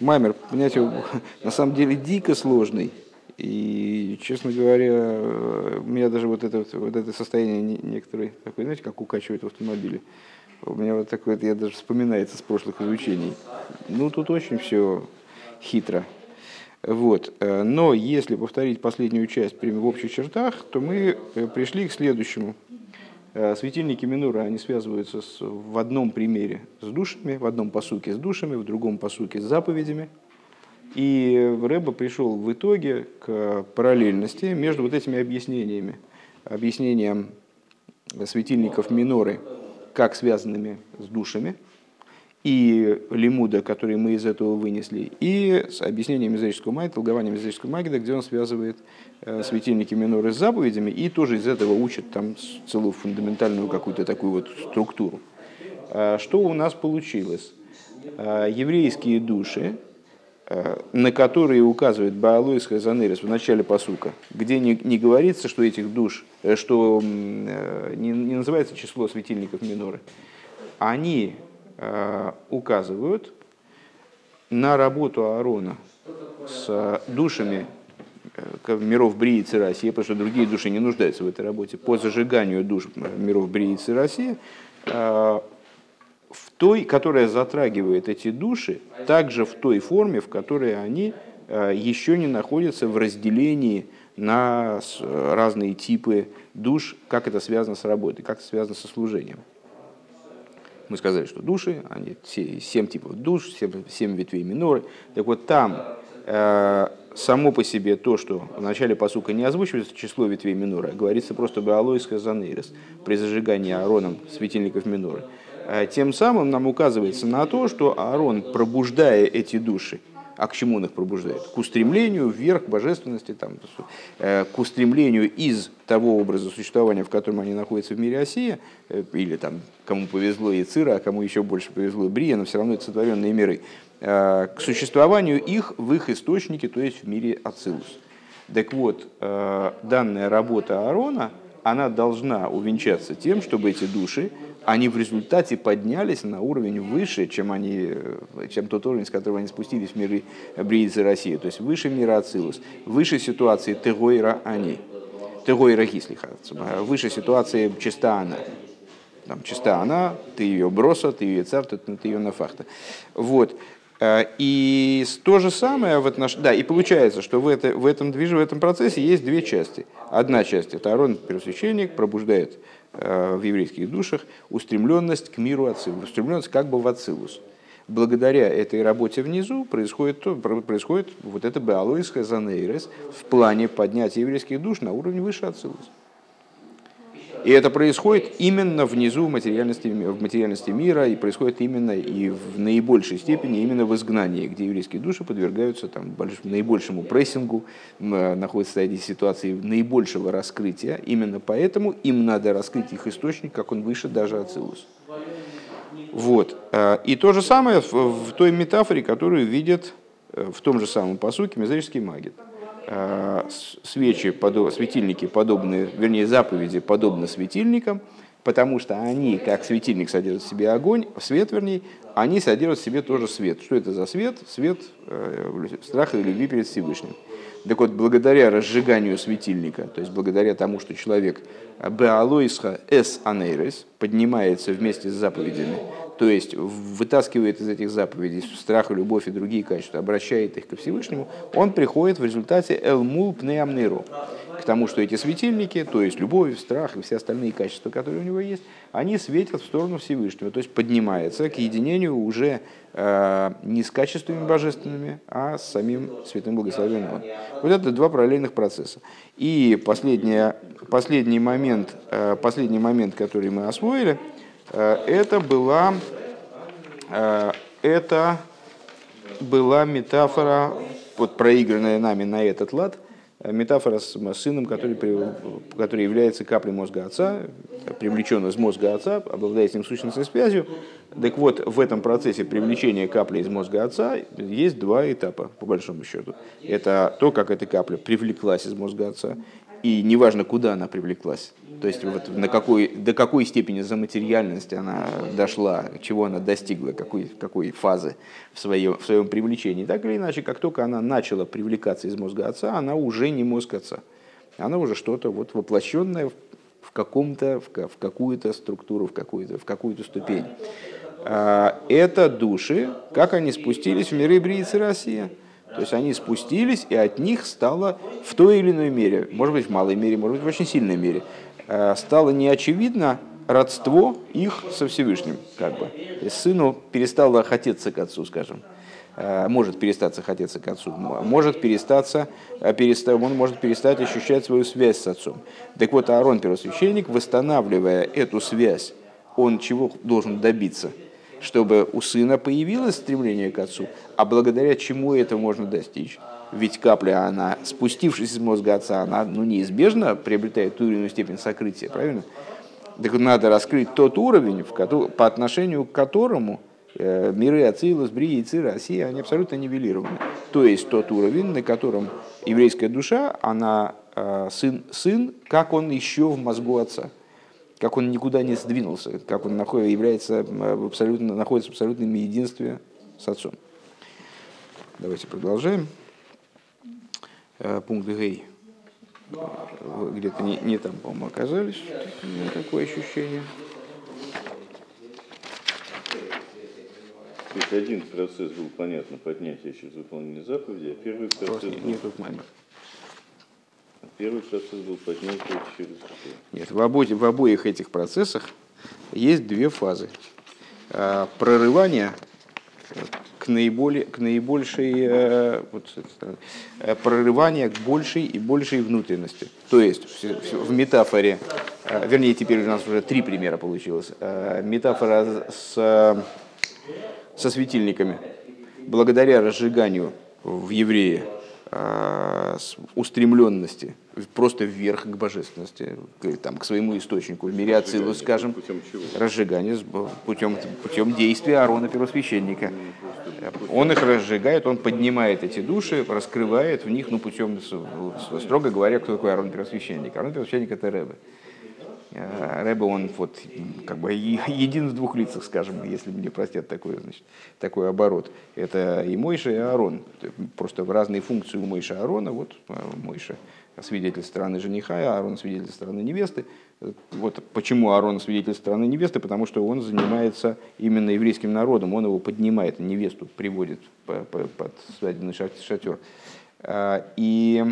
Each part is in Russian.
Маймер, понимаете, на самом деле дико сложный. И, честно говоря, у меня даже вот это, вот это состояние некоторые, такое, знаете, как укачивает в автомобиле. У меня вот такое, я даже вспоминается с прошлых изучений. Ну, тут очень все хитро. Вот. Но если повторить последнюю часть в общих чертах, то мы э, пришли к следующему. Э, светильники Минура, они связываются с, в одном примере с душами, в одном посуке с душами, в другом посуке с заповедями. И Рэба пришел в итоге к параллельности между вот этими объяснениями. Объяснением светильников Миноры, как связанными с душами – и лимуда, который мы из этого вынесли, и с объяснением мезрического магии, толкованием мезрического магида, где он связывает э, светильники миноры с заповедями, и тоже из этого учит там целую фундаментальную какую-то такую вот структуру. А что у нас получилось? А, еврейские души, э, на которые указывает Баалойс Хазанерис в начале посука, где не, не говорится, что этих душ, э, что не, не называется число светильников миноры, они Э, указывают на работу Аарона с душами э, миров Брии и России, потому что другие души не нуждаются в этой работе, по зажиганию душ миров Брии и России, э, в той, которая затрагивает эти души, также в той форме, в которой они еще не находятся в разделении на разные типы душ, как это связано с работой, как это связано со служением. Мы сказали, что души, они семь типов душ, семь, семь ветвей миноры. Так вот там э, само по себе то, что в начале посука не озвучивается число ветвей минора, говорится просто Баалойска Занейрес при зажигании Аароном светильников миноры. Э, тем самым нам указывается на то, что Аарон, пробуждая эти души, а к чему он их пробуждает? К устремлению вверх, к божественности, там, э, к устремлению из того образа существования, в котором они находятся в мире Осия, э, или там, кому повезло и Цира, а кому еще больше повезло Брия, но все равно это сотворенные миры, э, к существованию их в их источнике, то есть в мире Ацилус. Так вот, данная работа Аарона, она должна увенчаться тем, чтобы эти души они в результате поднялись на уровень выше, чем, они, чем тот уровень, с которого они спустились в миры Бриицы России, то есть выше мира Ацилус, выше ситуации Тегойра они, Тегойра Гислиха, выше ситуации чиста она. Там чиста она, ты ее броса, ты ее царь, ты, ты ее нафахта. Вот. Э, и то же самое в отнош... Да, и получается, что в, это, в этом движе, в этом процессе есть две части. Одна часть – это Арон, первосвященник, пробуждает в еврейских душах устремленность к миру Ацилус, устремленность как бы в Ацилус. Благодаря этой работе внизу происходит, то, происходит вот это Беалойская Занейрес в плане поднятия еврейских душ на уровень выше Ацилус. И это происходит именно внизу в материальности, в материальности мира, и происходит именно и в наибольшей степени именно в изгнании, где еврейские души подвергаются там, наибольшему прессингу, находятся в ситуации наибольшего раскрытия. Именно поэтому им надо раскрыть их источник, как он выше даже Ацилус. Вот. А, и то же самое в той метафоре, которую видят э, в том же самом посуке мезрический магит. Э, свечи, светильники подобны, вернее, заповеди подобны светильникам, потому что они, как светильник содержит в себе огонь, свет, вернее, они содержат в себе тоже свет. Что это за свет? Свет э, страха и любви перед Всевышним. Так вот, благодаря разжиганию светильника, то есть благодаря тому, что человек Беалойсха эс анейрес поднимается вместе с заповедями, то есть вытаскивает из этих заповедей страх, любовь и другие качества, обращает их ко Всевышнему, он приходит в результате элмул пнеамнеру, к тому, что эти светильники, то есть любовь, страх и все остальные качества, которые у него есть, они светят в сторону Всевышнего, то есть поднимается к единению уже э, не с качествами божественными, а с самим святым благословенным. Вот это два параллельных процесса. И последний, последний, момент, э, последний момент, который мы освоили – Э, это была, э, это была метафора, вот проигранная нами на этот лад, метафора с сыном, который, который является каплей мозга отца, привлечен из мозга отца, обладает с ним сущностной связью. Так вот, в этом процессе привлечения капли из мозга отца есть два этапа, по большому счету. Это то, как эта капля привлеклась из мозга отца, и неважно, куда она привлеклась. То есть вот на какой, до какой степени за материальность она дошла, чего она достигла, какой, какой фазы в своем, в своем привлечении. Так или иначе, как только она начала привлекаться из мозга отца, она уже не мозг отца. Она уже что-то вот воплощенное в, каком-то, в, в какую-то структуру, в какую-то, в какую-то ступень. А, это души, как они спустились в миры Бриицы Россия. То есть они спустились, и от них стало в той или иной мере, может быть в малой мере, может быть в очень сильной мере, Э, стало неочевидно родство их со Всевышним. Как бы. Сыну перестало хотеться к отцу, скажем. Э, может перестаться хотеться к отцу, может перестаться, э, он может перестать ощущать свою связь с отцом. Так вот, Аарон, первосвященник, восстанавливая эту связь, он чего должен добиться? Чтобы у сына появилось стремление к отцу, а благодаря чему это можно достичь? ведь капля, она, спустившись из мозга отца, она ну, неизбежно приобретает ту или иную степень сокрытия, правильно? Так надо раскрыть тот уровень, в который, по отношению к которому э, миры Ацилус, Брии, Цира, Россия, они абсолютно нивелированы. То есть тот уровень, на котором еврейская душа, она э, сын, сын, как он еще в мозгу отца, как он никуда не сдвинулся, как он находится, является в абсолютно, находится в абсолютном единстве с отцом. Давайте продолжаем. Э, пункт Гей где-то не, не там, по-моему, оказались. У меня такое ощущение. То есть один процесс был, понятно, поднятие через выполнение заповеди, а первый процесс был... Нет, маймер. А первый процесс был поднятие через Нет, в, обоих, в обоих этих процессах есть две фазы. А, прорывание к, наиболее, к наибольшей, э, вот, э, прорывание к большей и большей внутренности. То есть в метафоре, э, вернее, теперь у нас уже три примера получилось. Метафора с, со светильниками. Благодаря разжиганию в еврее устремленности просто вверх к божественности, к, там, к своему источнику, в мире скажем, путем чего? разжигание путем, путем действия Аарона первосвященника. Он их разжигает, он поднимает эти души, раскрывает в них, ну, путем, строго говоря, кто такой Аарон первосвященник. Аарон первосвященник – это Рэбе. А, Рэбе, он вот как бы един в двух лицах, скажем, если мне простят такой, значит, такой оборот. Это и Мойша, и Аарон. Просто в разные функции у Мойша и Аарона. Вот а, Мойша свидетель стороны жениха, а Аарон свидетель стороны невесты. Вот почему Аарон свидетель стороны невесты, потому что он занимается именно еврейским народом, он его поднимает, невесту приводит под свадебный шатер. А, и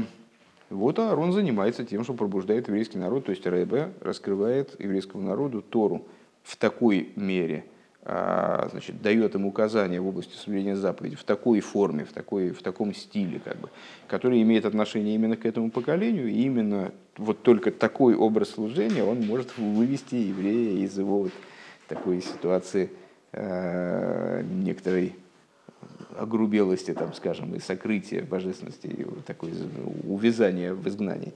вот Аарон занимается тем, что пробуждает еврейский народ, то есть Рэбе раскрывает еврейскому народу Тору в такой мере – а, значит, дает им указания в области соблюдения заповедей в такой форме, в, такой, в таком стиле, как бы, который имеет отношение именно к этому поколению, и именно вот только такой образ служения он может вывести еврея из его вот такой ситуации э, некоторой огрубелости, там, скажем, и сокрытия божественности, и вот такой увязания в изгнании.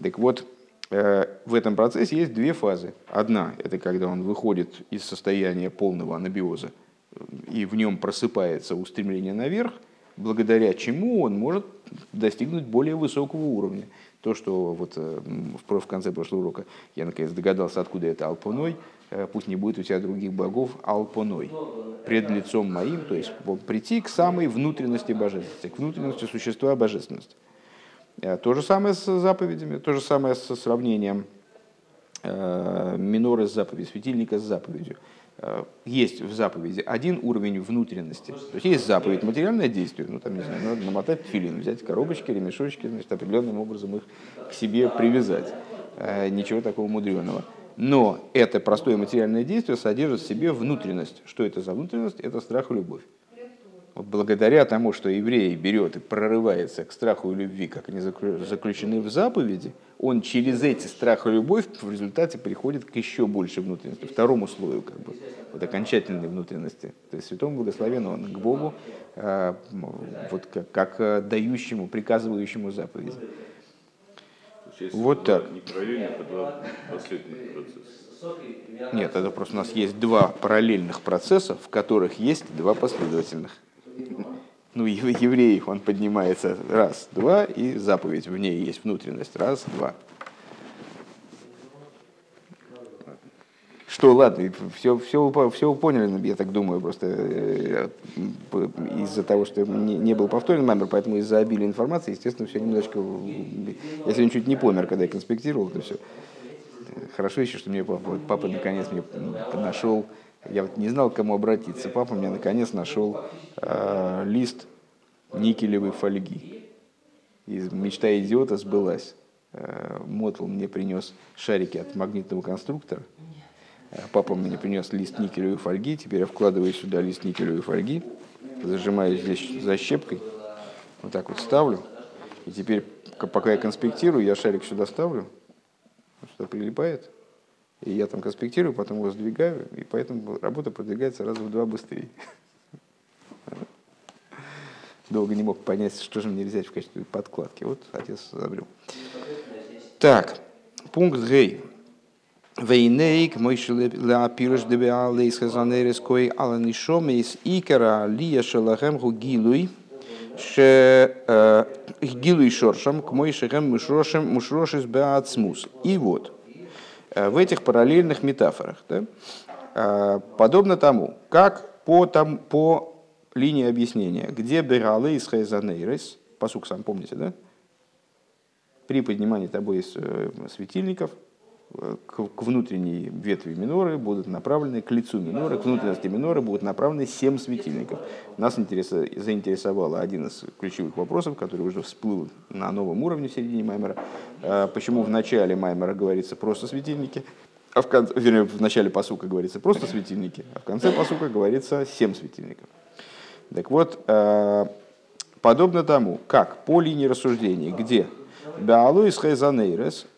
Так вот, Э, в этом процессе есть две фазы. Одна – это когда он выходит из состояния полного анабиоза, и в нем просыпается устремление наверх, благодаря чему он может достигнуть более высокого уровня. То, что вот э, в конце прошлого урока я наконец догадался, откуда это алпоной, э, пусть не будет у тебя других богов, алпоной, пред лицом моим, то есть прийти к самой внутренности божественности, к внутренности существа божественности. Э, то же самое с заповедями, то же самое с сравнением э, миноры с заповедью, светильника с заповедью. Э, есть в заповеди один уровень внутренности. То есть есть заповедь, материальное действие. Ну, там, не знаю, надо намотать филин, взять коробочки, ремешочки, значит, определенным образом их к себе привязать. Ничего такого мудреного. Но это простое материальное действие содержит в себе внутренность. Что это за внутренность? Это страх и любовь благодаря тому, что еврей берет и прорывается к страху и любви, как они заключены в заповеди, он через эти страх и любовь в результате приходит к еще большей внутренности, второму слою, как бы, вот окончательной внутренности. То есть святому благословенному он к Богу, а, вот как, как э, дающему, приказывающему заповеди. Вот так. Не параллельных, а два последних процесса. Нет, это просто у нас есть два параллельных процесса, в которых есть два последовательных ну, евреев он поднимается раз, два, и заповедь в ней есть внутренность, раз, два. Что, ладно, все, все, все поняли, я так думаю, просто э, из-за того, что не, не был повторен номер, поэтому из-за обилия информации, естественно, все немножечко... Я сегодня чуть не помер, когда я конспектировал, то все. Хорошо еще, что мне папа, папа наконец мне нашел, я вот не знал, к кому обратиться. Папа мне наконец нашел э, лист никелевой фольги. И мечта идиота сбылась. Э, Мотл мне принес шарики от магнитного конструктора. Папа мне принес лист никелевой фольги. Теперь я вкладываю сюда лист никелевой фольги. Зажимаю здесь защепкой. Вот так вот ставлю. И теперь, пока я конспектирую, я шарик сюда ставлю. Сюда прилипает. И я там конспектирую, потом его сдвигаю. И поэтому работа продвигается раза в два быстрее. Долго не мог понять, что же мне взять в качестве подкладки. Вот отец забрел. Так, пункт Гей. Вейнейк, мой ла пирыш дебе алейс хазанерес кой ала нишом из икера лия шелахем гугилуй ше э, гилуй шоршам к мой шехем мушрошем мушрошис беацмус. И вот, э, в этих параллельных метафорах, да, э, подобно тому, как по, там, по линии объяснения, где бералы из хайзанейрес, посук сам помните, да? при поднимании тобой из светильников к внутренней ветви миноры будут направлены, к лицу миноры, к внутренности миноры будут направлены семь светильников. Нас заинтересовал один из ключевых вопросов, который уже всплыл на новом уровне в середине Маймера. Э, почему в начале Маймера говорится просто светильники, а в конце, вернее, в начале посука говорится просто светильники, а в конце посука говорится семь светильников. Так вот, подобно тому, как по линии рассуждений, где Беалуис Хайзанейрес э,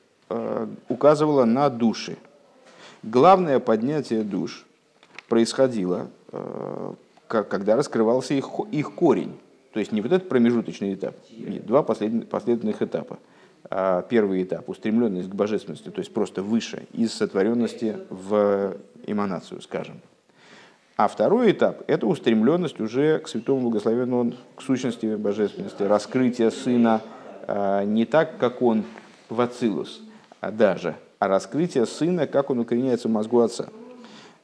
указывала на души. Главное поднятие душ происходило, э, когда раскрывался их, их корень. То есть не вот этот промежуточный этап, нет, два последовательных этапа. А первый этап – устремленность к божественности, то есть просто выше, из сотворенности в эманацию, скажем. А второй этап – это устремленность уже к святому благословенному, к сущности божественности, раскрытие Сына – а, не так, как он в Ацилус, даже, а раскрытие сына, как он укореняется в мозгу отца.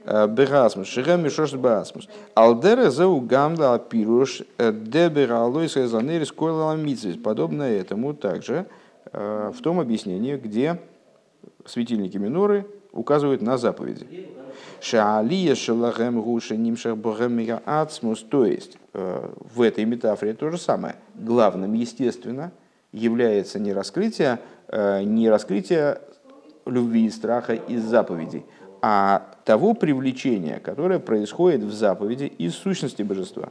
А, Берасмус, Ширем Мишош Берасмус. Алдера зеу гамда апируш э, дебер алойс эзанерис койла Подобно этому также а, в том объяснении, где светильники миноры указывают на заповеди. Шаалия шалахем гуша нимшах богем ацмус. То есть в этой метафоре то же самое. Главным, естественно, является не раскрытие, э, не раскрытие любви и страха из заповедей, а того привлечения, которое происходит в заповеди из сущности божества.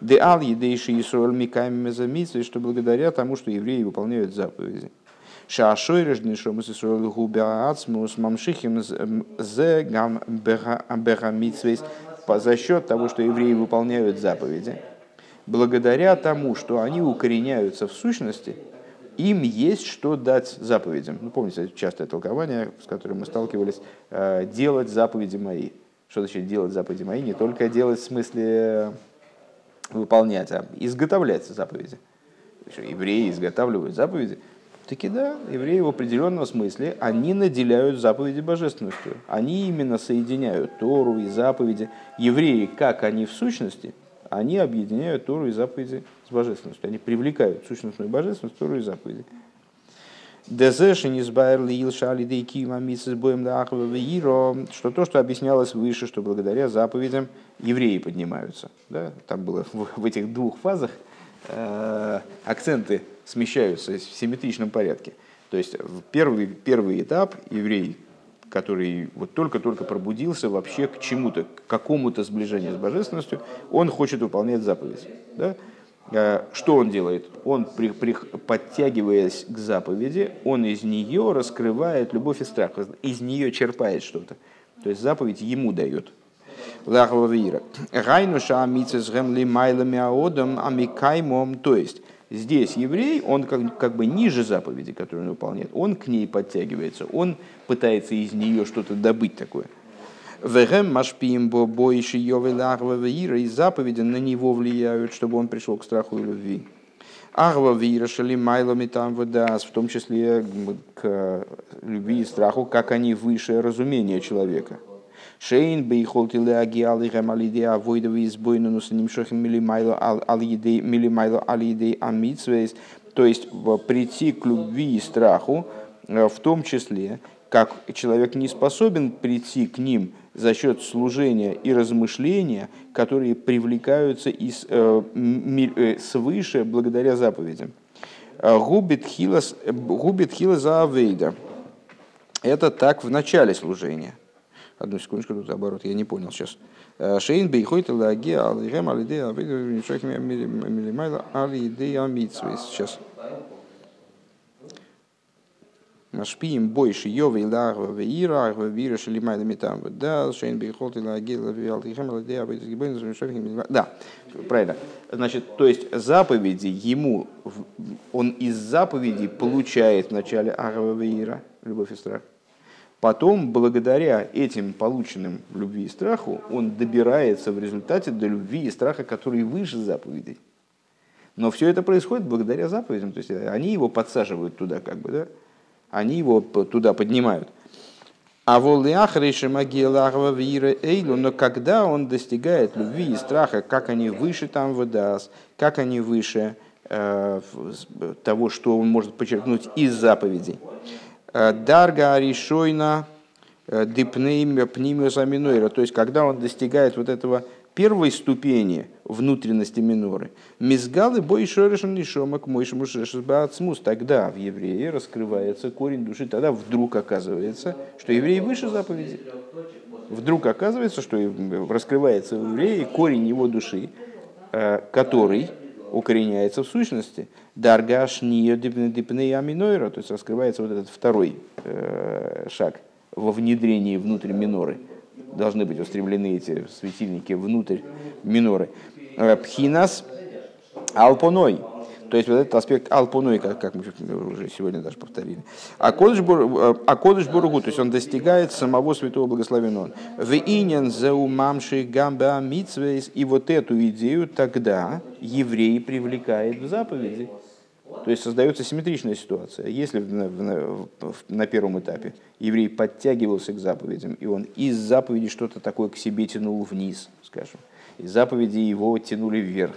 Де ал едейши Исруэль миками мезамитсвы, что благодаря тому, что евреи выполняют заповеди. Шашой рожден шомус Исруэль губя ацмус мамшихим зе гам берамитсвейс за счет того, что евреи выполняют заповеди благодаря тому, что они укореняются в сущности, им есть что дать заповедям. Ну, помните, частое толкование, с которым мы сталкивались, э, делать заповеди мои. Что значит делать заповеди мои? Не только делать в смысле выполнять, а изготовлять заповеди. Евреи изготавливают заповеди. Таки да, евреи в определенном смысле, они наделяют заповеди божественностью. Они именно соединяют Тору и заповеди. Евреи, как они в сущности – они объединяют Тору и заповеди божественностью. Они привлекают сущностную божественность, Тору и заповеди. Что то, что объяснялось выше, что благодаря заповедям евреи поднимаются. Да? Там было в этих двух фазах э, акценты смещаются в симметричном порядке. То есть первый, первый этап еврей который вот только-только пробудился вообще к чему-то, к какому-то сближению с божественностью, он хочет выполнять заповедь. Да? Э, что он делает? Он, при, при, подтягиваясь к заповеди, он из нее раскрывает любовь и страх, из нее черпает что-то. То есть заповедь ему дает. То есть Здесь еврей, он как, как бы ниже заповеди, которую он выполняет, он к ней подтягивается, он пытается из нее что-то добыть такое. Вегем машпием бо бойши ира, и заповеди на него влияют, чтобы он пришел к страху и любви. Агва вира шали майлами там в том числе к любви и страху, как они выше разумения человека. Шейн бейхолти леагиалы гамалиде авойдовы избойну с ним шохим милимайло алидей милимайло алидей амитсвейс. То есть прийти к любви и страху, э, в том числе, как человек не способен прийти к ним за счет служения и размышления, которые привлекаются из, э, э, свыше благодаря заповедям. Губит хилас за авейда. Это так в начале служения. Одну секундочку, тут оборот, я не понял сейчас. Шейн бейхойт лаги алигем алидея авейда. Сейчас. Машпием больше йовы лагва веира, веира шелимайда метам да, шейн бейхолт и лагила виалтихем ладея Да, правильно. Значит, то есть заповеди ему, он из заповедей получает вначале агава веира, любовь и страх. Потом, благодаря этим полученным любви и страху, он добирается в результате до любви и страха, которые выше заповедей. Но все это происходит благодаря заповедям. То есть они его подсаживают туда, как бы, да? Они его туда поднимают. А волиахрейши магиелахва вира эйлу, но когда он достигает любви и страха, как они выше там выдаст, как они выше э, того, что он может подчеркнуть из заповедей. Э, Дарга аришойна э, дипнейм пнимиосаминойра, то есть когда он достигает вот этого первой ступени внутренности миноры. Мизгалы бой шорешен нишомак мойшему шешесбаацмус. Тогда в еврее раскрывается корень души. Тогда вдруг оказывается, что еврей выше заповеди. Вдруг оказывается, что раскрывается в еврее корень его души, э, который укореняется в сущности. Даргаш минойра. То есть раскрывается вот этот второй э, шаг во внедрении внутрь миноры – должны быть устремлены эти светильники внутрь миноры. Пхинас алпоной. То есть вот этот аспект алпоной, как, как мы уже сегодня даже повторили. А Кодыш э, Бургу, то есть он достигает самого святого благословенного. В инен заумамши гамба митсвейс. И вот эту идею тогда еврей привлекает в заповеди. То есть создается симметричная ситуация. Если на, первом этапе еврей подтягивался к заповедям, и он из заповеди что-то такое к себе тянул вниз, скажем, из заповеди его тянули вверх.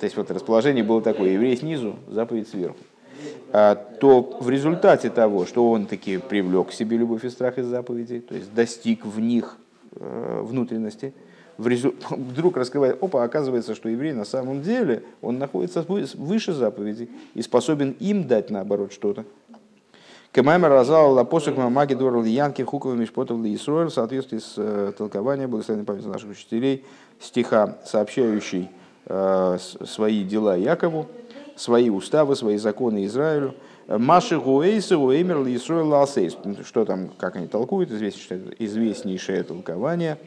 То есть вот расположение было такое, еврей снизу, заповедь сверху. А, то в результате того, что он таки привлек к себе любовь и страх из заповедей, то есть достиг в них э, внутренности, в резу... вдруг раскрывает, опа, оказывается, что еврей на самом деле, он находится выше заповедей и способен им дать, наоборот, что-то. Кемаймер разал лапосок маги дорл янки хуковым мишпотов ли Исруэль в соответствии с э, толкованием благословенной памяти наших учителей стиха, сообщающий э, свои дела Якову, свои уставы, свои законы Израилю, Маши Гуэйса Уэймер Лисруэл Ласейс. Что там, как они толкуют, известнейшее толкование.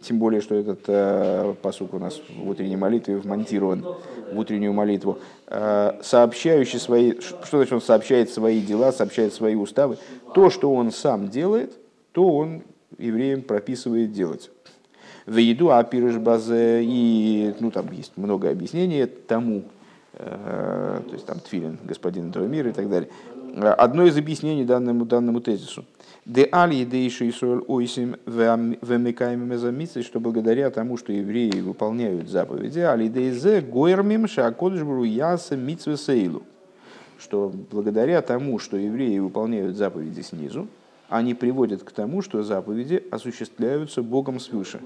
Тем более, что этот э, посук у нас в утренней молитве вмонтирован в утреннюю молитву. Э, сообщающий свои, что значит он сообщает свои дела, сообщает свои уставы. То, что он сам делает, то он евреям прописывает делать. В еду апирыш базе и ну там есть много объяснений тому, Э, то есть там Тфилин, господин этого мира и так далее. Одно из объяснений данному, данному тезису. Де али дейши Исруэль ойсим вемекаем мезамицы, что благодаря тому, что евреи выполняют заповеди, али дейзе гойрмим шакодышбру яса митсве сейлу. Что благодаря тому, что евреи выполняют заповеди снизу, они приводят к тому, что заповеди осуществляются Богом свыше.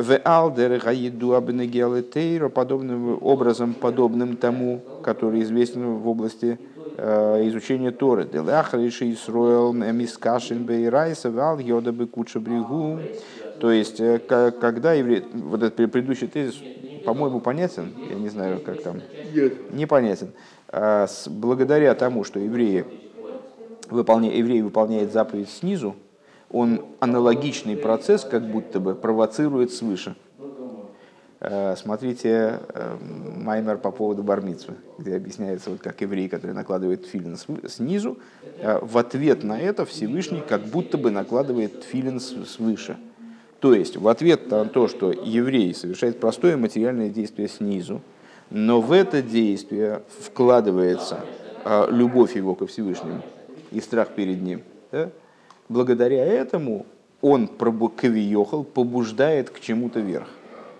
В алдер гаиду абнегиалетейро подобным образом, подобным тому, который известен в области э, изучения Торы. Делахриши Исруэл мискашин бейрайса вал йода бекуча бригу. То есть, э, когда еврей, вот этот предыдущий тезис, по-моему, понятен, я не знаю, как там, непонятен. А, благодаря тому, что евреи, выполня, еврей выполняет заповедь снизу, он аналогичный процесс как будто бы провоцирует свыше. Э, смотрите э, Маймер по поводу бармитсвы, где объясняется, вот как еврей, который накладывает филин снизу, э, в ответ на это Всевышний как будто бы накладывает филин свыше. То есть в ответ на то, что еврей совершает простое материальное действие снизу, но в это действие вкладывается любовь его ко Всевышнему и страх перед ним, да? Благодаря этому он кавиехал побуждает к чему-то вверх.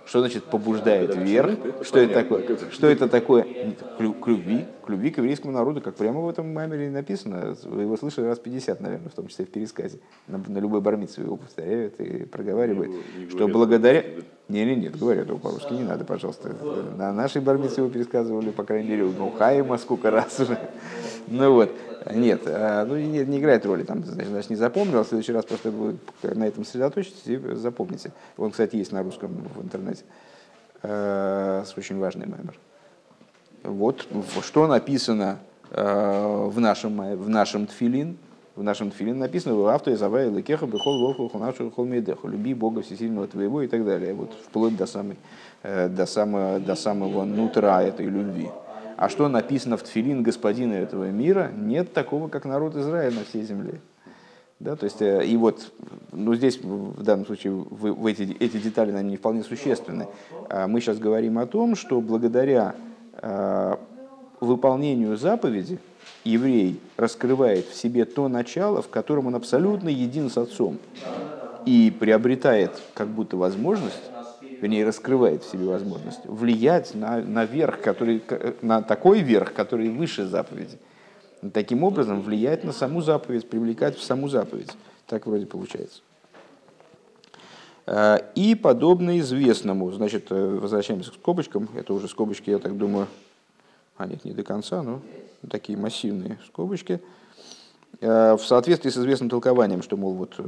Что значит побуждает вверх? Что это такое? Что это такое? К любви, к любви к еврейскому народу, как прямо в этом маймере написано. Вы его слышали раз 50, наверное, в том числе в пересказе. На, на любой бармице его повторяют и проговаривают, не что благодаря... Не, не, нет, говорят его по-русски, не надо, пожалуйста. На нашей бармице его пересказывали, по крайней мере, ну, Хаима сколько раз уже. Ну вот, нет, а, ну не, не играет роли, там, значит, не запомнил, в следующий раз просто вы на этом сосредоточитесь и запомните. Он, кстати, есть на русском в интернете. Э, с очень важный мемор. Вот что написано э, в нашем, в нашем тфилин, в нашем тфилин написано в авто из Авая Лекеха Бехол Волху Нашу Холмедеху люби Бога Всесильного твоего и так далее. Вот вплоть до, самой, э, до, самого, до самого нутра этой любви. А что написано в Тфилин господина этого мира, нет такого, как народ Израиля на всей земле. Да, то есть, э, и вот ну, здесь в данном случае в, в эти, эти детали они не вполне существенны. А мы сейчас говорим о том, что благодаря э, выполнению заповеди еврей раскрывает в себе то начало, в котором он абсолютно един с отцом и приобретает как будто возможность вернее, раскрывает в себе возможность влиять на, на верх, который, на такой верх, который выше заповеди. Таким образом, влиять на саму заповедь, привлекать в саму заповедь. Так вроде получается. Э, и подобно известному, значит, э, возвращаемся к скобочкам, это уже скобочки, я так думаю, а нет, не до конца, но такие массивные скобочки, э, в соответствии с известным толкованием, что, мол, вот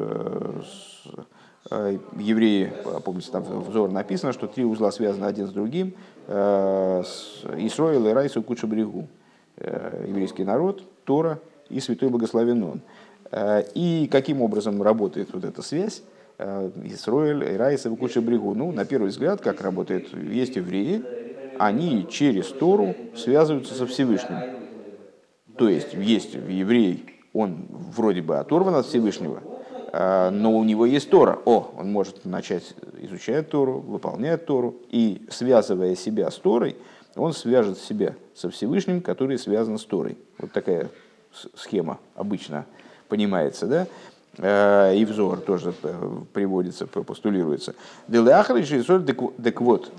евреи, помните, там взор написано, что три узла связаны один с другим, э, Исроил и Райсу Куча Брегу, э, еврейский народ, Тора и Святой Благословен Он. И каким образом работает вот эта связь? Исроиль, Ирайса Куча Брегу. Ну, на первый взгляд, как работает, есть евреи, они через Тору связываются со Всевышним. То есть есть еврей, он вроде бы оторван от Всевышнего, но у него есть Тора. О, он может начать изучать Тору, выполнять Тору, и связывая себя с Торой, он свяжет себя со Всевышним, который связан с Торой. Вот такая схема обычно понимается, да? А, и взор тоже э, приводится, постулируется. Так вот,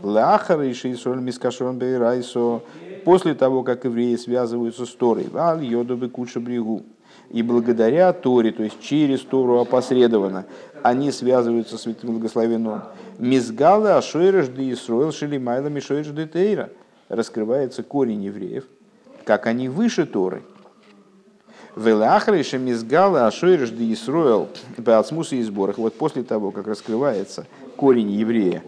после того, как евреи связываются с Торой, валь йодобы куча брегу, и благодаря Торе, то есть через Тору опосредованно, они связываются с Святым Благословенным. Мизгала Ашойреш де Исроил Шелимайла Мишойреш де Тейра. Раскрывается корень евреев, как они выше Торы. Велахрейша Мизгала Ашойреш де Исроил Беацмуса и сборах. Вот после того, как раскрывается корень еврея,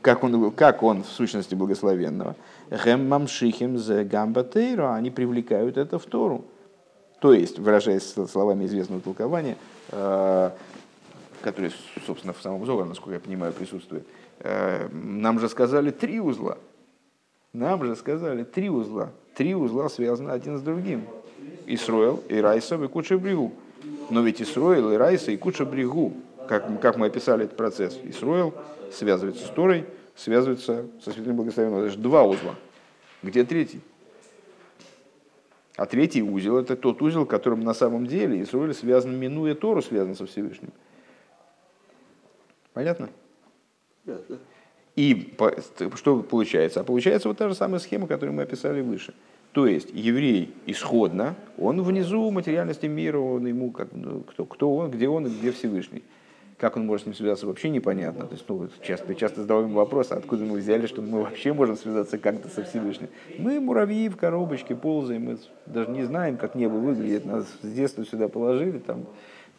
как он, как он в сущности благословенного, Гем Мамшихим за Гамба Тейра, они привлекают это в Тору. То есть, выражаясь словами известного толкования, э, которое, собственно, в самом Зогаре, насколько я понимаю, присутствует, э, нам же сказали три узла. Нам же сказали три узла. Три узла связаны один с другим. Исроил, и Райса, и Куча Бригу. Но ведь Исроил, и Райса, и Куча Бригу, как, как мы описали этот процесс, Исроил связывается с Торой, связывается со Святым Благословенным. Это же два узла. Где третий? А третий узел – это тот узел, которым на самом деле Исруэль связан, минуя Тору, связан со Всевышним. Понятно? И что получается? А получается вот та же самая схема, которую мы описали выше. То есть еврей исходно, он внизу материальности мира, он ему как, ну, кто, кто он, где он и где Всевышний. Как он может с ним связаться, вообще непонятно. То есть, ну, часто, часто задаваем вопрос, откуда мы взяли, что мы вообще можем связаться как-то со Всевышним. Мы муравьи в коробочке ползаем, мы даже не знаем, как небо выглядит. Нас с детства сюда положили, там,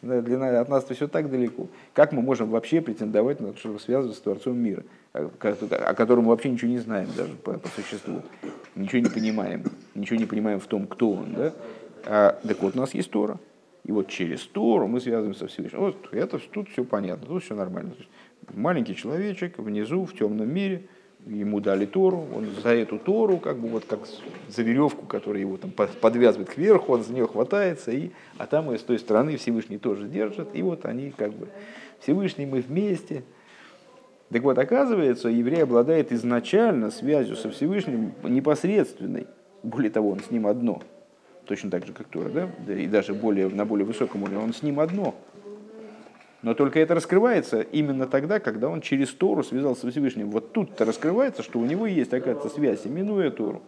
для, от нас все так далеко. Как мы можем вообще претендовать на то, чтобы связываться с Творцом мира, о котором мы вообще ничего не знаем даже по, по существу. Ничего не понимаем. Ничего не понимаем в том, кто он. Да? А, так вот, у нас есть Тора. И вот через Тору мы связываемся со Всевышним. Вот это тут все понятно, тут все нормально. Маленький человечек внизу, в темном мире, ему дали Тору, он за эту Тору, как бы вот как за веревку, которая его там подвязывает кверху, он за нее хватается, и, а там и с той стороны Всевышний тоже держит, и вот они как бы Всевышний мы вместе. Так вот, оказывается, еврей обладает изначально связью со Всевышним непосредственной. Более того, он с ним одно – точно так же, как Тора, да? и даже более, на более высоком уровне, он с ним одно. Но только это раскрывается именно тогда, когда он через Тору связался с Всевышним. Вот тут-то раскрывается, что у него есть какая-то связь, минуя Тору.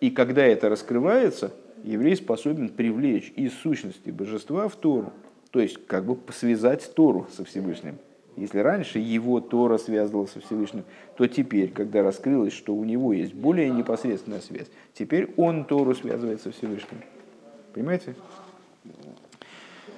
И когда это раскрывается, еврей способен привлечь из сущности божества в Тору. То есть как бы связать Тору со Всевышним. Если раньше его Тора связывала со Всевышним, то теперь, когда раскрылось, что у него есть более непосредственная связь, теперь он Тору связывает со Всевышним. Понимаете?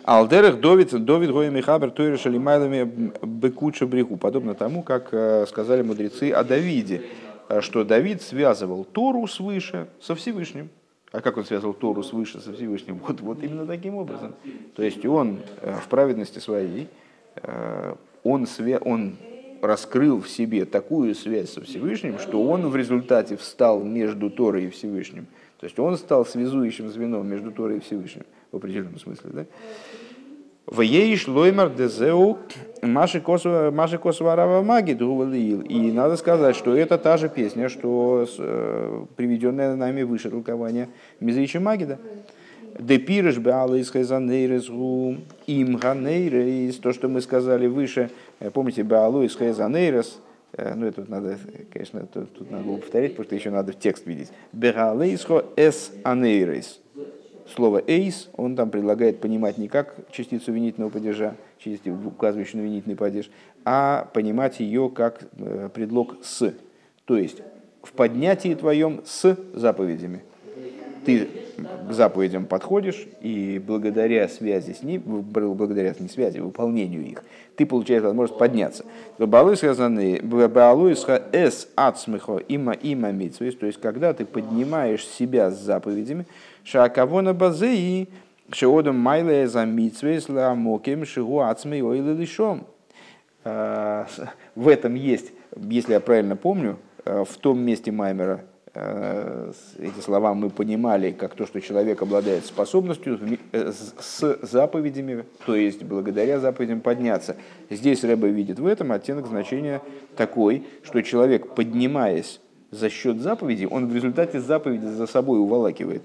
Алдерах Довид, Довид Гоя Михабер Тойра Шалимайлами Бекуча Бреху. Подобно тому, как э, сказали мудрецы о Давиде, э, что Давид связывал Тору свыше со Всевышним. А как он связывал Тору свыше со Всевышним? Вот, вот именно таким образом. То есть он э, в праведности своей, он, свя... он раскрыл в себе такую связь со Всевышним, что он в результате встал между Торой и Всевышним. То есть он стал связующим звеном между Торой и Всевышним в определенном смысле. Да? Вееш лоймар дезеу маши косварава маги И надо сказать, что это та же песня, что э, приведенная нами выше толкование Мизрича Магида. Депирыш беала из хезанейрес им ганейрес, то, что мы сказали выше, помните, хезанейрес, э, ну, это надо, конечно, тут, тут надо было повторить, потому что еще надо в текст видеть. Бегалейсхо эс анейрес слово «эйс», он там предлагает понимать не как частицу винительного падежа, частицу, указывающую на винительный падеж, а понимать ее как э, предлог «с». То есть в поднятии твоем с заповедями. Ты к заповедям подходишь, и благодаря связи с ним, благодаря не связи, выполнению их, ты получаешь возможность подняться. эс ацмихо има има то есть когда ты поднимаешь себя с заповедями, Шакавона базеи, шеодом майле за митсвейс ламоким шигу ацмей ойлы лишом. А, в этом есть, если я правильно помню, а, в том месте Маймера эти слова мы понимали как то, что человек обладает способностью э, с заповедями, то есть благодаря заповедям подняться. Здесь Рэба видит в этом оттенок значения такой, что человек, поднимаясь за счет заповедей, он в результате заповеди за собой уволакивает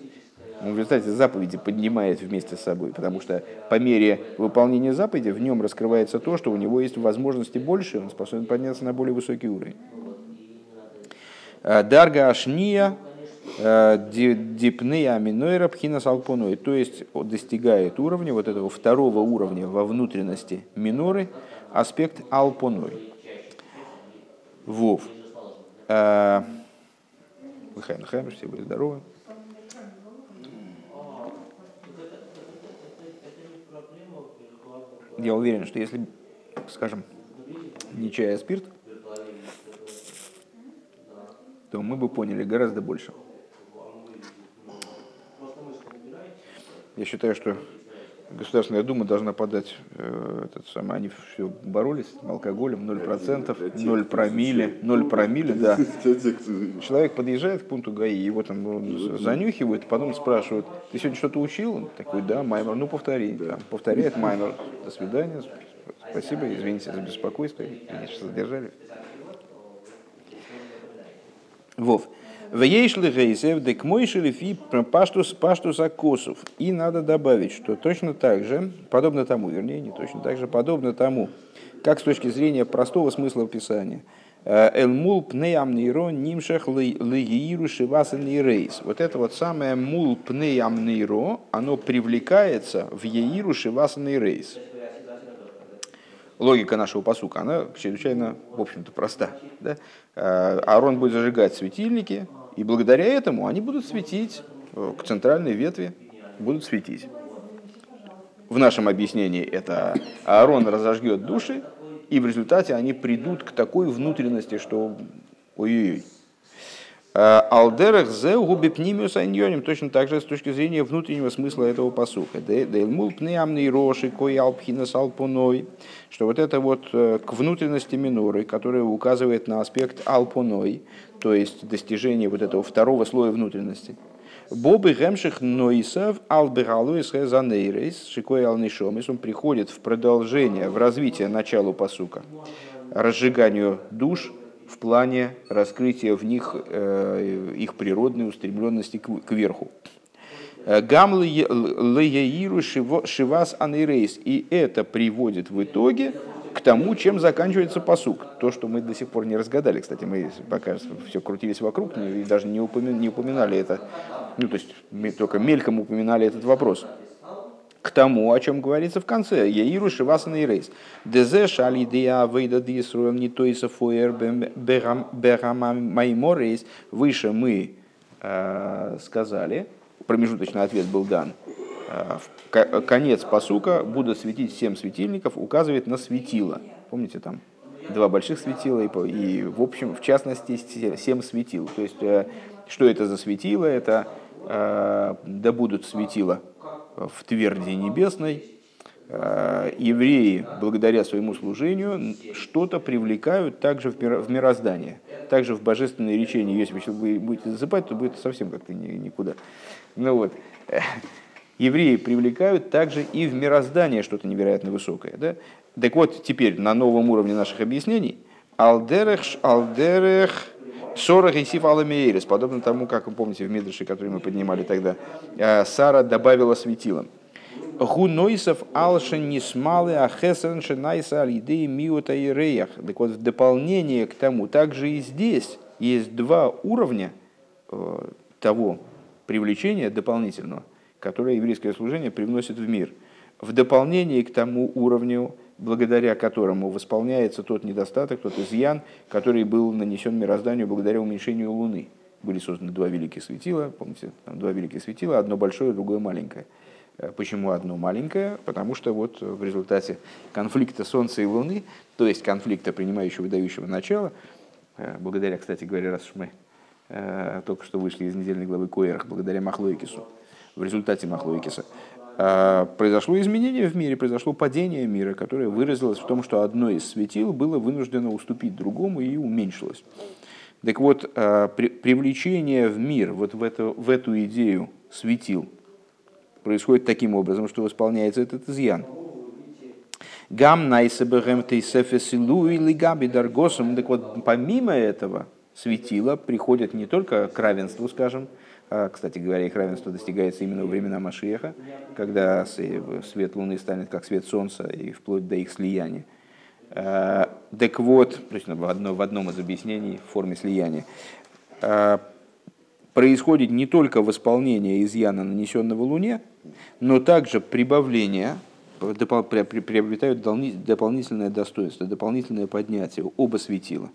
он в результате заповеди поднимает вместе с собой, потому что по мере выполнения заповеди в нем раскрывается то, что у него есть возможности больше, он способен подняться на более высокий уровень. Э, Дарга Ашния э, Дипнея Аминойра Пхина Салпоной, то есть достигает уровня, вот этого второго уровня во внутренности миноры, аспект Алпоной. Вов. Выхайм, э, все были здоровы. я уверен, что если, скажем, не чай, а спирт, то мы бы поняли гораздо больше. Я считаю, что Государственная Дума должна подать э, этот самый, они все боролись с алкоголем, 0%, 0 промилле, 0 промилле, да. Человек подъезжает к пункту ГАИ, его там занюхивают, потом спрашивают, ты сегодня что-то учил? Он такой, да, Маймер, ну повтори. Там, повторяет Маймер, до свидания, спасибо, извините за беспокойство, меня сейчас задержали. Вов. Вейшли гейсев, дек мой шелифи паштус паштус акосов. И надо добавить, что точно так же, подобно тому, вернее, не точно так же, подобно тому, как с точки зрения простого смысла Писания, Элмул пнеям нейро нимшах легииру шивасан рейс. Вот это вот самое мул пнеям нейро, оно привлекается в еиру шивасан рейс. Логика нашего посука, она чрезвычайно, в общем-то, проста. Да? Аарон будет зажигать светильники, и благодаря этому они будут светить э, к центральной ветви, будут светить. В нашем объяснении это Аарон разожгет души, и в результате они придут к такой внутренности, что ой-ой-ой. Э, Алдерах зе губипнимиус айньоним, точно так же с точки зрения внутреннего смысла этого посука. Дейлмул пнеамный роши, кой алпхина салпуной, что вот это вот э, к внутренности миноры, которая указывает на аспект алпуной, то есть достижение вот этого второго слоя внутренности. Бобы гемших нойсов албералуис хезанейрейс шикой алнишомис, он приходит в продолжение, в развитие началу посука, разжиганию душ в плане раскрытия в них э, их природной устремленности к верху. Гам леяиру шивас анейрейс. И это приводит в итоге к тому, чем заканчивается посук. То, что мы до сих пор не разгадали. Кстати, мы пока все крутились вокруг и даже не упоминали это. Ну, то есть, мы только мельком упоминали этот вопрос к тому, о чем говорится в конце. Яиру Шивасан и Рейс. Дезе шали дея вейда дисруэл не то фуэр маймор рейс. Выше мы э, сказали, промежуточный ответ был дан, э, конец посука будут светить семь светильников, указывает на светило. Помните там? Два больших светила и, и в общем, в частности, семь светил. То есть, э, что это за светило? Это да будут светила в тверди небесной, э, евреи, благодаря своему служению, что-то привлекают также в мироздание. Также в божественное речение, если вы будете засыпать, то будет совсем как-то никуда. Ну вот. Евреи привлекают также и в мироздание что-то невероятно высокое. Да? Так вот, теперь на новом уровне наших объяснений. Алдерех, алдерех, Сорах и Сиф Аламейрис, подобно тому, как вы помните в Мидрше, который мы поднимали тогда, э, Сара добавила светилом. Гунойсов алшен нисмалы ахесрен шенайса алидеи миута и реях. Так вот, в дополнение к тому, также и здесь есть два уровня э, того привлечения дополнительного, которое еврейское служение привносит в мир. В дополнение к тому уровню, благодаря которому восполняется тот недостаток, тот изъян, который был нанесен мирозданию благодаря уменьшению Луны. Были созданы два великих светила, помните, там два великих светила, одно большое, другое маленькое. Э, почему одно маленькое? Потому что вот в результате конфликта Солнца и Луны, то есть конфликта принимающего и дающего начала, э, благодаря, кстати говоря, раз уж мы э, только что вышли из недельной главы Коэрах, благодаря Махлоикису, в результате Махлоикиса, произошло изменение в мире, произошло падение мира, которое выразилось в том, что одно из светил было вынуждено уступить другому и уменьшилось. Так вот, а, привлечение в мир, вот в эту, в эту идею светил, происходит таким образом, что восполняется этот изъян. Гам найсебэгэм тейсефесилу или габи даргосом. Так вот, помимо этого светила приходят не только к равенству, скажем, кстати говоря, их равенство достигается именно во времена Машиеха, когда свет Луны станет как свет Солнца и вплоть до их слияния. А, так вот, то есть в, одно, в одном из объяснений в форме слияния, а, происходит не только восполнение изъяна, нанесенного Луне, но также прибавление, приобретают дополнительное достоинство, дополнительное поднятие, оба светила.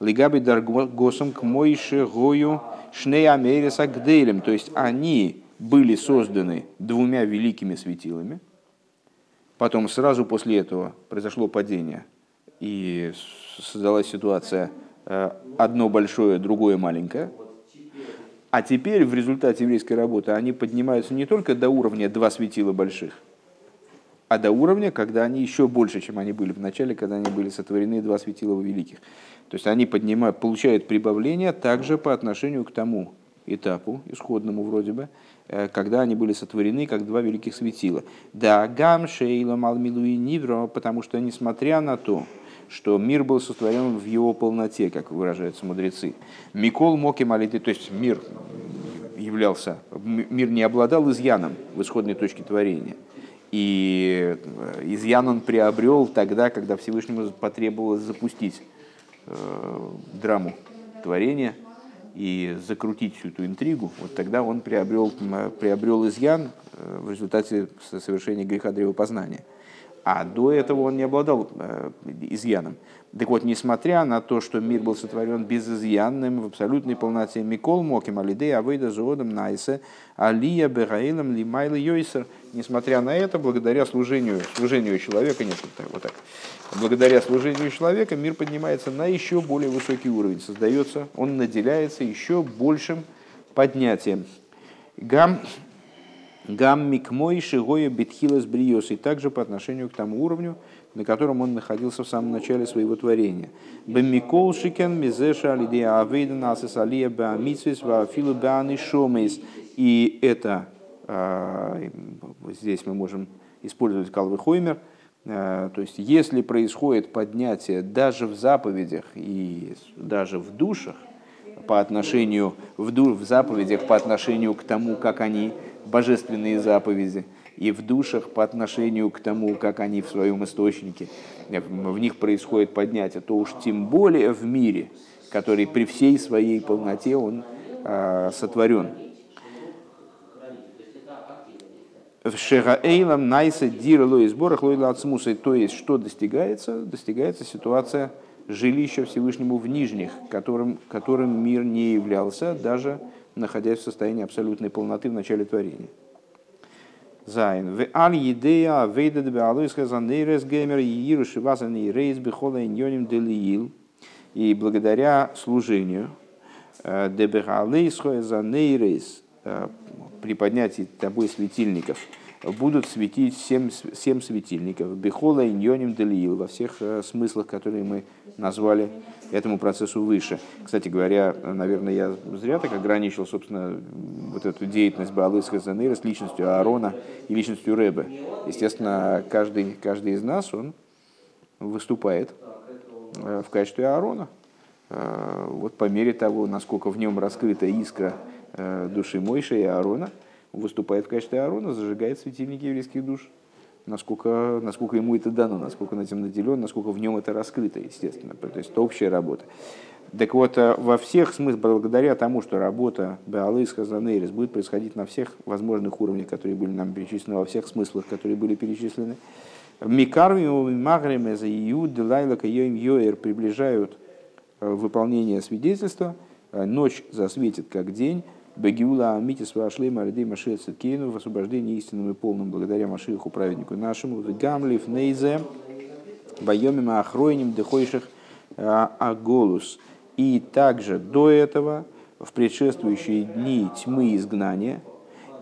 Лигаби даргосом к Мойше Гою Шней Америса Гдейлем. То есть они были созданы двумя великими светилами. Потом сразу после этого произошло падение. И создалась ситуация э, одно большое, другое маленькое. А теперь в результате еврейской работы они поднимаются не только до уровня два светила больших, а до уровня, когда они еще больше, чем они были в начале, когда они были сотворены два светила великих. То есть они поднимают, получают прибавление также по отношению к тому этапу, исходному вроде бы, э, когда они были сотворены как два великих светила. Да, гам шейла малмилу и нивро, потому что несмотря на то, что мир был сотворен в его полноте, как выражаются мудрецы. Микол моки малиты, то есть мир являлся, мир не обладал изъяном в исходной точке творения. И э, изъян он приобрел тогда, когда Всевышнему потребовалось запустить э, драму творения и закрутить всю эту интригу, вот тогда он приобрел, приобрел изъян э, в результате совершения греха древопознания. А до этого он не обладал э, изъяном. Так вот, несмотря на то, что мир был сотворен безызъянным, в абсолютной полноте, Микол Моким Алидей Авейда Зоодом Найсе, Алия Бераилом Лимайла Йойсер, несмотря на это, благодаря служению, служению человека, нет, вот так, благодаря служению человека мир поднимается на еще более высокий уровень, создается, он наделяется еще большим поднятием. Гам Гаммик мой шигоя битхилас бриос, и также по отношению к тому уровню, на котором он находился в самом начале своего творения. Бемикол шикен мизеша алидея авейда насис алия беамитсвис вафилу беаны шомейс. И это, а, здесь мы можем использовать калвы хоймер, а, то есть если происходит поднятие даже в заповедях и даже в душах, по отношению в, ду, в заповедях по отношению к тому, как они божественные заповеди, и в душах по отношению к тому, как они в своем источнике, в них происходит поднятие, то уж тем более в мире, который при всей своей полноте он э, сотворен. В Шегаэйлам Найса Диралу и сборах Лойла Ацмуса. То есть, что достигается? Достигается ситуация жилища Всевышнему в нижних, которым, которым мир не являлся, даже находясь в состоянии абсолютной полноты в начале творения. Зайн. В аль едея вейдет бе алойска занейрес геймер и иру шивасан и рейс бихола иньоним делиил. И благодаря служению э, дебехалейсхо занейрес э, при поднятии тобой светильников будут светить семь, семь светильников. Бехола иньоним делиил во всех э, смыслах, которые мы назвали этому процессу выше. Кстати говоря, наверное, я зря так ограничил, собственно, вот эту деятельность Баалыс Хазанейра с личностью Аарона и личностью Рэбе. Естественно, каждый, каждый из нас, он выступает э, в качестве Аарона. Э, вот по мере того, насколько в нем раскрыта искра души Мойши и Аарона, выступает в качестве Аарона, зажигает светильники еврейских душ насколько, насколько ему это дано, насколько он этим наделен, насколько в нем это раскрыто, естественно. То есть это общая работа. Так вот, э, во всех смыслах, благодаря тому, что работа Беалыс Хазанейрис будет происходить на всех возможных уровнях, которые были нам перечислены, во всех смыслах, которые были перечислены, Микарвим и Магрем за Иуд, Делайла Кайоим Йоэр приближают э, выполнение свидетельства, э, ночь засветит как день, Бегиула Амитис Вашлейма Альдей Машия Циткейну в освобождении истинным и полным благодаря Машиху праведнику нашему. В Гамлив Нейзе Байомима Ахройним Дехойших а, Аголус. И также до этого, в предшествующие дни тьмы изгнания,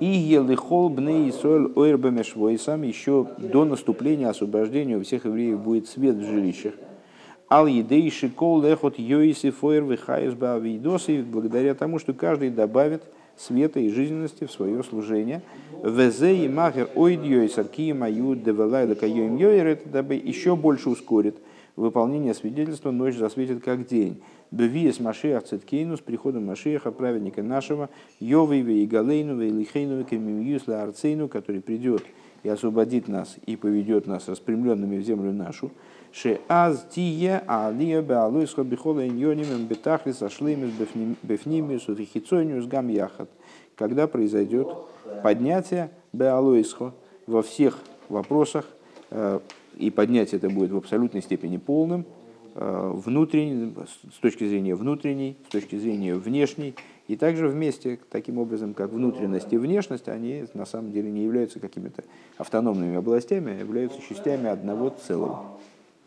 и Елихол Бней Исоль Ойрбамешвойсам еще до наступления освобождения у всех евреев будет свет в жилищах. Ал едей шикол лехот йоиси фойр вихайс бавидосы, благодаря тому, что каждый добавит света и жизненности в свое служение. Везе и махер ойдьёй сарки маю девелайла кайоим йоир, это дабы еще больше ускорит выполнение свидетельства, ночь засветит как день. Бевиес Машиах Циткейну с приходом Машиаха, праведника нашего, Йовейве и Галейну, Вейлихейну, Кемимьюсла Арцейну, который придет и освободит нас и поведет нас распрямленными в землю нашу. Ше аз тие алия беалуисха бихола иньонимем бетахлис ашлимис бефнимиус вихицойниус гам яхат. Когда произойдет поднятие беалуисха во всех вопросах, э, и поднятие это будет в абсолютной степени полным, э, внутренней, с точки зрения внутренней, с точки зрения внешней, и также вместе, таким образом, как внутренность и внешность, они на самом деле не являются какими-то автономными областями, а являются частями одного целого.